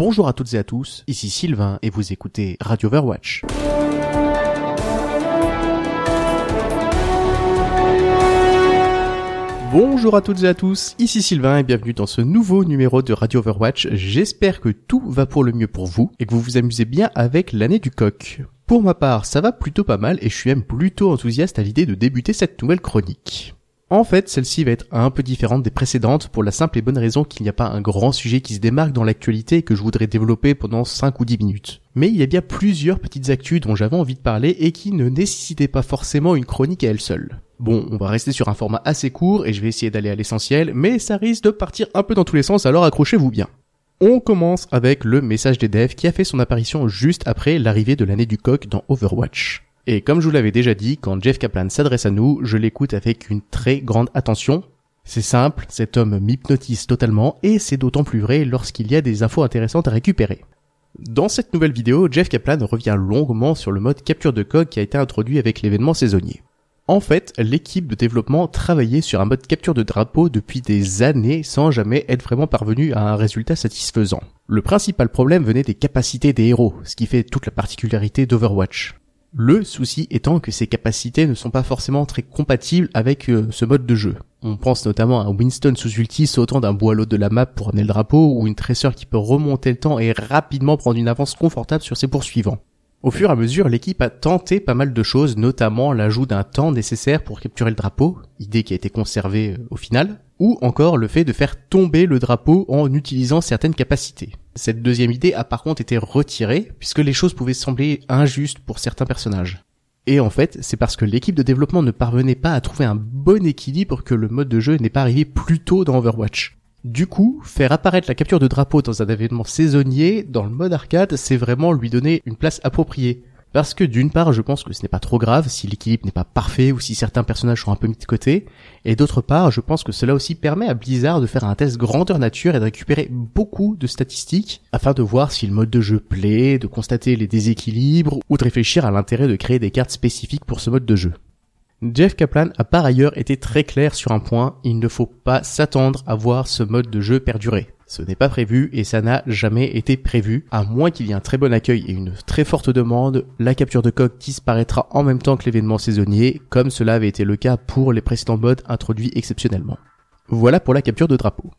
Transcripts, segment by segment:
Bonjour à toutes et à tous, ici Sylvain et vous écoutez Radio Overwatch. Bonjour à toutes et à tous, ici Sylvain et bienvenue dans ce nouveau numéro de Radio Overwatch. J'espère que tout va pour le mieux pour vous et que vous vous amusez bien avec l'année du coq. Pour ma part, ça va plutôt pas mal et je suis même plutôt enthousiaste à l'idée de débuter cette nouvelle chronique. En fait, celle-ci va être un peu différente des précédentes pour la simple et bonne raison qu'il n'y a pas un grand sujet qui se démarque dans l'actualité que je voudrais développer pendant 5 ou 10 minutes. Mais il y a bien plusieurs petites actus dont j'avais envie de parler et qui ne nécessitaient pas forcément une chronique à elle seule. Bon, on va rester sur un format assez court et je vais essayer d'aller à l'essentiel, mais ça risque de partir un peu dans tous les sens alors accrochez-vous bien. On commence avec le message des devs qui a fait son apparition juste après l'arrivée de l'année du coq dans Overwatch. Et comme je vous l'avais déjà dit, quand Jeff Kaplan s'adresse à nous, je l'écoute avec une très grande attention. C'est simple, cet homme m'hypnotise totalement et c'est d'autant plus vrai lorsqu'il y a des infos intéressantes à récupérer. Dans cette nouvelle vidéo, Jeff Kaplan revient longuement sur le mode capture de code qui a été introduit avec l'événement saisonnier. En fait, l'équipe de développement travaillait sur un mode capture de drapeau depuis des années sans jamais être vraiment parvenu à un résultat satisfaisant. Le principal problème venait des capacités des héros, ce qui fait toute la particularité d'Overwatch. Le souci étant que ces capacités ne sont pas forcément très compatibles avec euh, ce mode de jeu. On pense notamment à Winston sous ulti sautant d'un bout à l'autre de la map pour amener le drapeau, ou une tresseur qui peut remonter le temps et rapidement prendre une avance confortable sur ses poursuivants. Au fur et à mesure, l'équipe a tenté pas mal de choses, notamment l'ajout d'un temps nécessaire pour capturer le drapeau, idée qui a été conservée euh, au final, ou encore le fait de faire tomber le drapeau en utilisant certaines capacités. Cette deuxième idée a par contre été retirée, puisque les choses pouvaient sembler injustes pour certains personnages. Et en fait, c'est parce que l'équipe de développement ne parvenait pas à trouver un bon équilibre que le mode de jeu n'est pas arrivé plus tôt dans Overwatch. Du coup, faire apparaître la capture de drapeau dans un événement saisonnier, dans le mode arcade, c'est vraiment lui donner une place appropriée. Parce que d'une part, je pense que ce n'est pas trop grave si l'équilibre n'est pas parfait ou si certains personnages sont un peu mis de côté, et d'autre part, je pense que cela aussi permet à Blizzard de faire un test grandeur nature et de récupérer beaucoup de statistiques afin de voir si le mode de jeu plaît, de constater les déséquilibres ou de réfléchir à l'intérêt de créer des cartes spécifiques pour ce mode de jeu. Jeff Kaplan a par ailleurs été très clair sur un point, il ne faut pas s'attendre à voir ce mode de jeu perdurer. Ce n'est pas prévu et ça n'a jamais été prévu. À moins qu'il y ait un très bon accueil et une très forte demande, la capture de coq disparaîtra en même temps que l'événement saisonnier, comme cela avait été le cas pour les précédents modes introduits exceptionnellement. Voilà pour la capture de drapeau.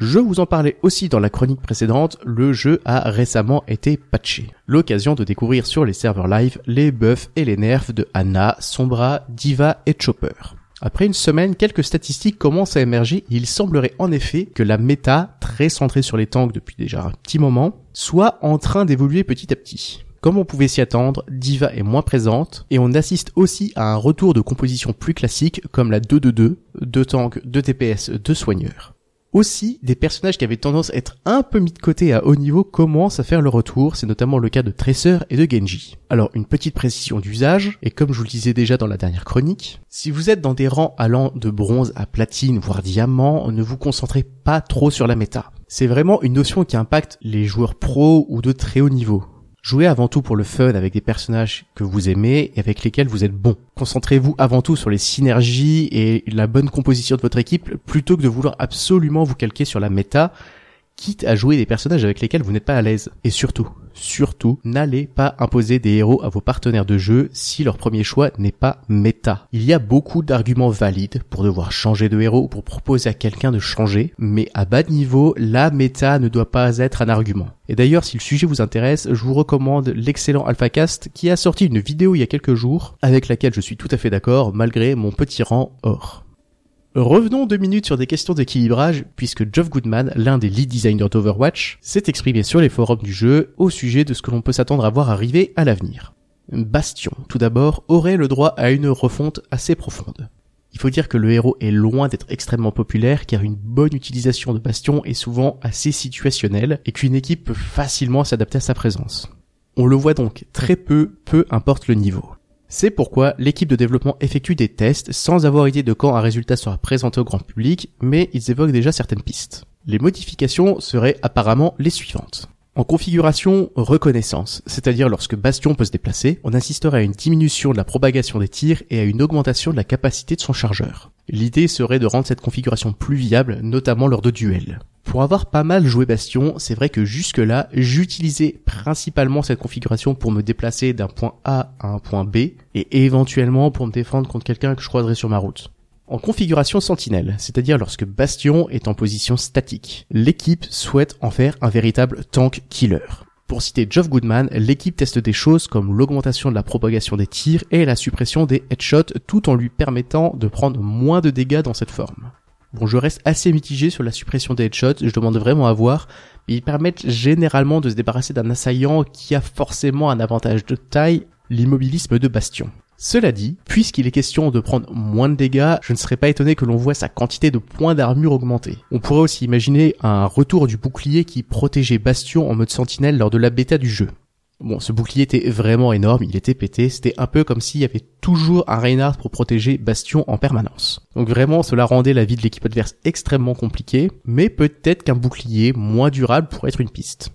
Je vous en parlais aussi dans la chronique précédente, le jeu a récemment été patché. L'occasion de découvrir sur les serveurs live les buffs et les nerfs de Anna, Sombra, Diva et Chopper. Après une semaine, quelques statistiques commencent à émerger et il semblerait en effet que la méta, très centrée sur les tanks depuis déjà un petit moment, soit en train d'évoluer petit à petit. Comme on pouvait s'y attendre, Diva est moins présente et on assiste aussi à un retour de composition plus classique comme la 2-2-2, 2 tanks, 2 TPS, 2 soigneurs. Aussi, des personnages qui avaient tendance à être un peu mis de côté à haut niveau commencent à faire leur retour, c'est notamment le cas de Tracer et de Genji. Alors, une petite précision d'usage, et comme je vous le disais déjà dans la dernière chronique, si vous êtes dans des rangs allant de bronze à platine, voire diamant, ne vous concentrez pas trop sur la méta. C'est vraiment une notion qui impacte les joueurs pros ou de très haut niveau. Jouez avant tout pour le fun avec des personnages que vous aimez et avec lesquels vous êtes bon. Concentrez-vous avant tout sur les synergies et la bonne composition de votre équipe plutôt que de vouloir absolument vous calquer sur la méta, quitte à jouer des personnages avec lesquels vous n'êtes pas à l'aise. Et surtout, surtout, n'allez pas imposer des héros à vos partenaires de jeu si leur premier choix n'est pas méta. Il y a beaucoup d'arguments valides pour devoir changer de héros ou pour proposer à quelqu'un de changer, mais à bas niveau, la méta ne doit pas être un argument. Et d'ailleurs, si le sujet vous intéresse, je vous recommande l'excellent AlphaCast qui a sorti une vidéo il y a quelques jours avec laquelle je suis tout à fait d'accord malgré mon petit rang or. Revenons deux minutes sur des questions d'équilibrage, puisque Geoff Goodman, l'un des lead designers d'Overwatch, s'est exprimé sur les forums du jeu au sujet de ce que l'on peut s'attendre à voir arriver à l'avenir. Bastion, tout d'abord, aurait le droit à une refonte assez profonde. Il faut dire que le héros est loin d'être extrêmement populaire car une bonne utilisation de Bastion est souvent assez situationnelle et qu'une équipe peut facilement s'adapter à sa présence. On le voit donc très peu, peu importe le niveau. C'est pourquoi l'équipe de développement effectue des tests sans avoir idée de quand un résultat sera présenté au grand public, mais ils évoquent déjà certaines pistes. Les modifications seraient apparemment les suivantes. En configuration reconnaissance, c'est-à-dire lorsque Bastion peut se déplacer, on assisterait à une diminution de la propagation des tirs et à une augmentation de la capacité de son chargeur. L'idée serait de rendre cette configuration plus viable, notamment lors de duels. Pour avoir pas mal joué Bastion, c'est vrai que jusque-là, j'utilisais principalement cette configuration pour me déplacer d'un point A à un point B, et éventuellement pour me défendre contre quelqu'un que je croiserais sur ma route en configuration sentinelle, c'est-à-dire lorsque Bastion est en position statique. L'équipe souhaite en faire un véritable tank killer. Pour citer Geoff Goodman, l'équipe teste des choses comme l'augmentation de la propagation des tirs et la suppression des headshots tout en lui permettant de prendre moins de dégâts dans cette forme. Bon, je reste assez mitigé sur la suppression des headshots, je demande vraiment à voir, mais ils permettent généralement de se débarrasser d'un assaillant qui a forcément un avantage de taille, l'immobilisme de Bastion. Cela dit, puisqu'il est question de prendre moins de dégâts, je ne serais pas étonné que l'on voit sa quantité de points d'armure augmenter. On pourrait aussi imaginer un retour du bouclier qui protégeait Bastion en mode sentinelle lors de la bêta du jeu. Bon, ce bouclier était vraiment énorme, il était pété, c'était un peu comme s'il y avait toujours un Reinhardt pour protéger Bastion en permanence. Donc vraiment, cela rendait la vie de l'équipe adverse extrêmement compliquée, mais peut-être qu'un bouclier moins durable pourrait être une piste.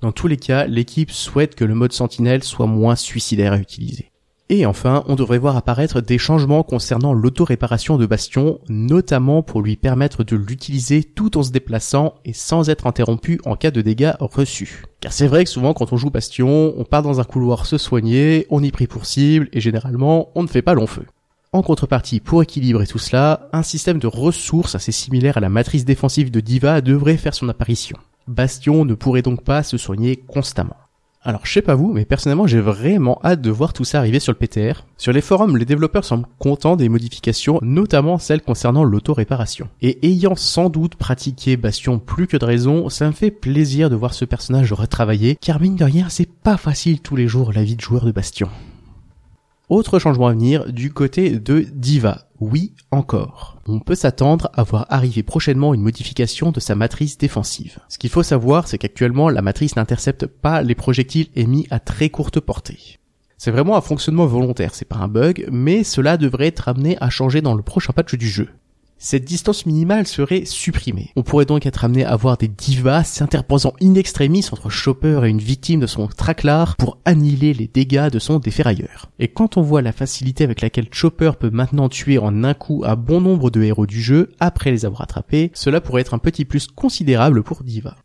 Dans tous les cas, l'équipe souhaite que le mode sentinelle soit moins suicidaire à utiliser. Et enfin, on devrait voir apparaître des changements concernant l'auto-réparation de Bastion, notamment pour lui permettre de l'utiliser tout en se déplaçant et sans être interrompu en cas de dégâts reçus. Car c'est vrai que souvent quand on joue Bastion, on part dans un couloir se soigner, on y prie pour cible et généralement on ne fait pas long feu. En contrepartie, pour équilibrer tout cela, un système de ressources assez similaire à la matrice défensive de Diva devrait faire son apparition. Bastion ne pourrait donc pas se soigner constamment. Alors je sais pas vous, mais personnellement j'ai vraiment hâte de voir tout ça arriver sur le PTR. Sur les forums, les développeurs semblent contents des modifications, notamment celles concernant l'auto-réparation. Et ayant sans doute pratiqué Bastion plus que de raison, ça me fait plaisir de voir ce personnage retravaillé, car mine de rien c'est pas facile tous les jours la vie de joueur de Bastion. Autre changement à venir du côté de Diva. Oui, encore. On peut s'attendre à voir arriver prochainement une modification de sa matrice défensive. Ce qu'il faut savoir, c'est qu'actuellement, la matrice n'intercepte pas les projectiles émis à très courte portée. C'est vraiment un fonctionnement volontaire, c'est pas un bug, mais cela devrait être amené à changer dans le prochain patch du jeu cette distance minimale serait supprimée. On pourrait donc être amené à voir des divas s'interposant in extremis entre Chopper et une victime de son traclar pour annihiler les dégâts de son déferrailleur. Et quand on voit la facilité avec laquelle Chopper peut maintenant tuer en un coup un bon nombre de héros du jeu après les avoir attrapés, cela pourrait être un petit plus considérable pour Diva.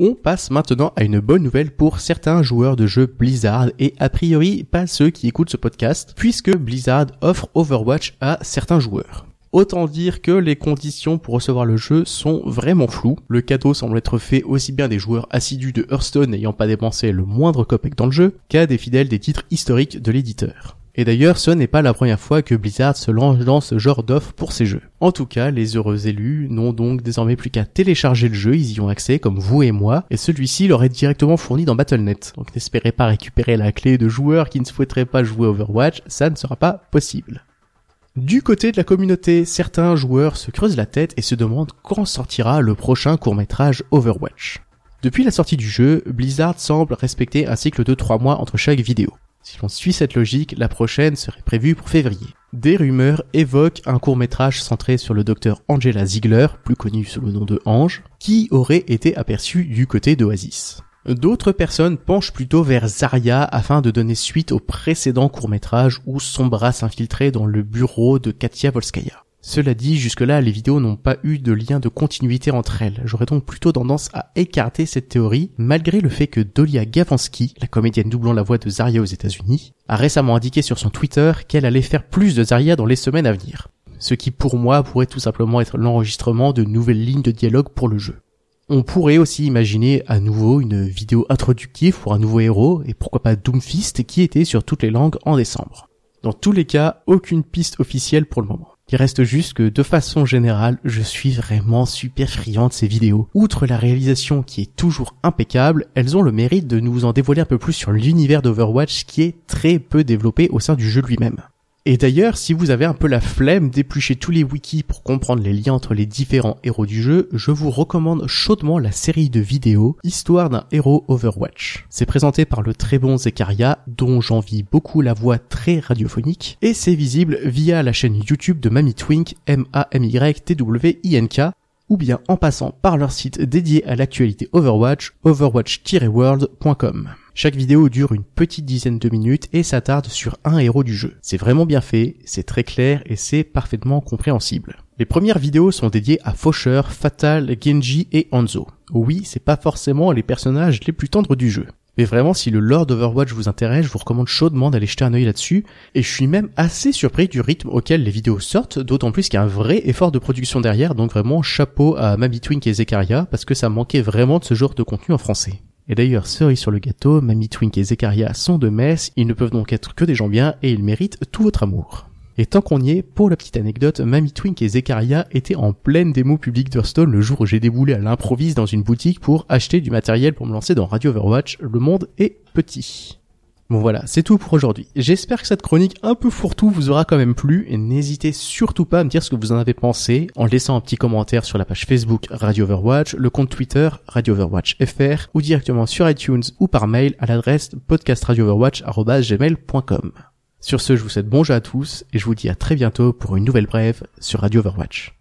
On passe maintenant à une bonne nouvelle pour certains joueurs de jeux Blizzard et a priori pas ceux qui écoutent ce podcast puisque Blizzard offre Overwatch à certains joueurs. Autant dire que les conditions pour recevoir le jeu sont vraiment floues. Le cadeau semble être fait aussi bien des joueurs assidus de Hearthstone n'ayant pas dépensé le moindre copec dans le jeu, qu'à des fidèles des titres historiques de l'éditeur. Et d'ailleurs, ce n'est pas la première fois que Blizzard se lance dans ce genre d'offre pour ses jeux. En tout cas, les heureux élus n'ont donc désormais plus qu'à télécharger le jeu, ils y ont accès comme vous et moi, et celui-ci leur est directement fourni dans Battle.net. Donc n'espérez pas récupérer la clé de joueurs qui ne souhaiteraient pas jouer Overwatch, ça ne sera pas possible. Du côté de la communauté, certains joueurs se creusent la tête et se demandent quand sortira le prochain court-métrage Overwatch. Depuis la sortie du jeu, Blizzard semble respecter un cycle de 3 mois entre chaque vidéo. Si l'on suit cette logique, la prochaine serait prévue pour février. Des rumeurs évoquent un court-métrage centré sur le docteur Angela Ziegler, plus connu sous le nom de Ange, qui aurait été aperçu du côté d'Oasis. D'autres personnes penchent plutôt vers Zarya afin de donner suite au précédent court-métrage où Sombra s'infiltrait dans le bureau de Katia Volskaya. Cela dit, jusque-là, les vidéos n'ont pas eu de lien de continuité entre elles. J'aurais donc plutôt tendance à écarter cette théorie, malgré le fait que Dolia Gavansky, la comédienne doublant la voix de Zarya aux États-Unis, a récemment indiqué sur son Twitter qu'elle allait faire plus de Zarya dans les semaines à venir. Ce qui pour moi pourrait tout simplement être l'enregistrement de nouvelles lignes de dialogue pour le jeu. On pourrait aussi imaginer à nouveau une vidéo introductive pour un nouveau héros, et pourquoi pas Doomfist qui était sur toutes les langues en décembre. Dans tous les cas, aucune piste officielle pour le moment. Il reste juste que de façon générale, je suis vraiment super friand de ces vidéos. Outre la réalisation qui est toujours impeccable, elles ont le mérite de nous en dévoiler un peu plus sur l'univers d'Overwatch qui est très peu développé au sein du jeu lui-même. Et d'ailleurs, si vous avez un peu la flemme d'éplucher tous les wikis pour comprendre les liens entre les différents héros du jeu, je vous recommande chaudement la série de vidéos Histoire d'un héros Overwatch. C'est présenté par le très bon Zekaria, dont j'envie beaucoup la voix très radiophonique, et c'est visible via la chaîne YouTube de Mamie Twink, M-A-M-Y-T-W-I-N-K, ou bien en passant par leur site dédié à l'actualité Overwatch, overwatch-world.com. Chaque vidéo dure une petite dizaine de minutes et s'attarde sur un héros du jeu. C'est vraiment bien fait, c'est très clair et c'est parfaitement compréhensible. Les premières vidéos sont dédiées à Faucheur, Fatal, Genji et Hanzo. Oui, c'est pas forcément les personnages les plus tendres du jeu. Mais vraiment, si le lore d'Overwatch vous intéresse, je vous recommande chaudement d'aller jeter un œil là-dessus. Et je suis même assez surpris du rythme auquel les vidéos sortent, d'autant plus qu'il y a un vrai effort de production derrière, donc vraiment chapeau à Mami Twink et Zekaria, parce que ça manquait vraiment de ce genre de contenu en français. Et d'ailleurs, cerise sur le gâteau, Mami Twink et Zekaria sont de Metz, ils ne peuvent donc être que des gens bien, et ils méritent tout votre amour. Et tant qu'on y est, pour la petite anecdote, Mamie Twink et Zekaria étaient en pleine démo publique d'Hearthstone le jour où j'ai déboulé à l'improviste dans une boutique pour acheter du matériel pour me lancer dans Radio Overwatch. Le monde est petit. Bon voilà, c'est tout pour aujourd'hui. J'espère que cette chronique un peu fourre-tout vous aura quand même plu et n'hésitez surtout pas à me dire ce que vous en avez pensé en laissant un petit commentaire sur la page Facebook Radio Overwatch, le compte Twitter Radio Overwatch FR ou directement sur iTunes ou par mail à l'adresse podcastradioverwatch.gmail.com. Sur ce, je vous souhaite bon jeu à tous et je vous dis à très bientôt pour une nouvelle brève sur Radio Overwatch.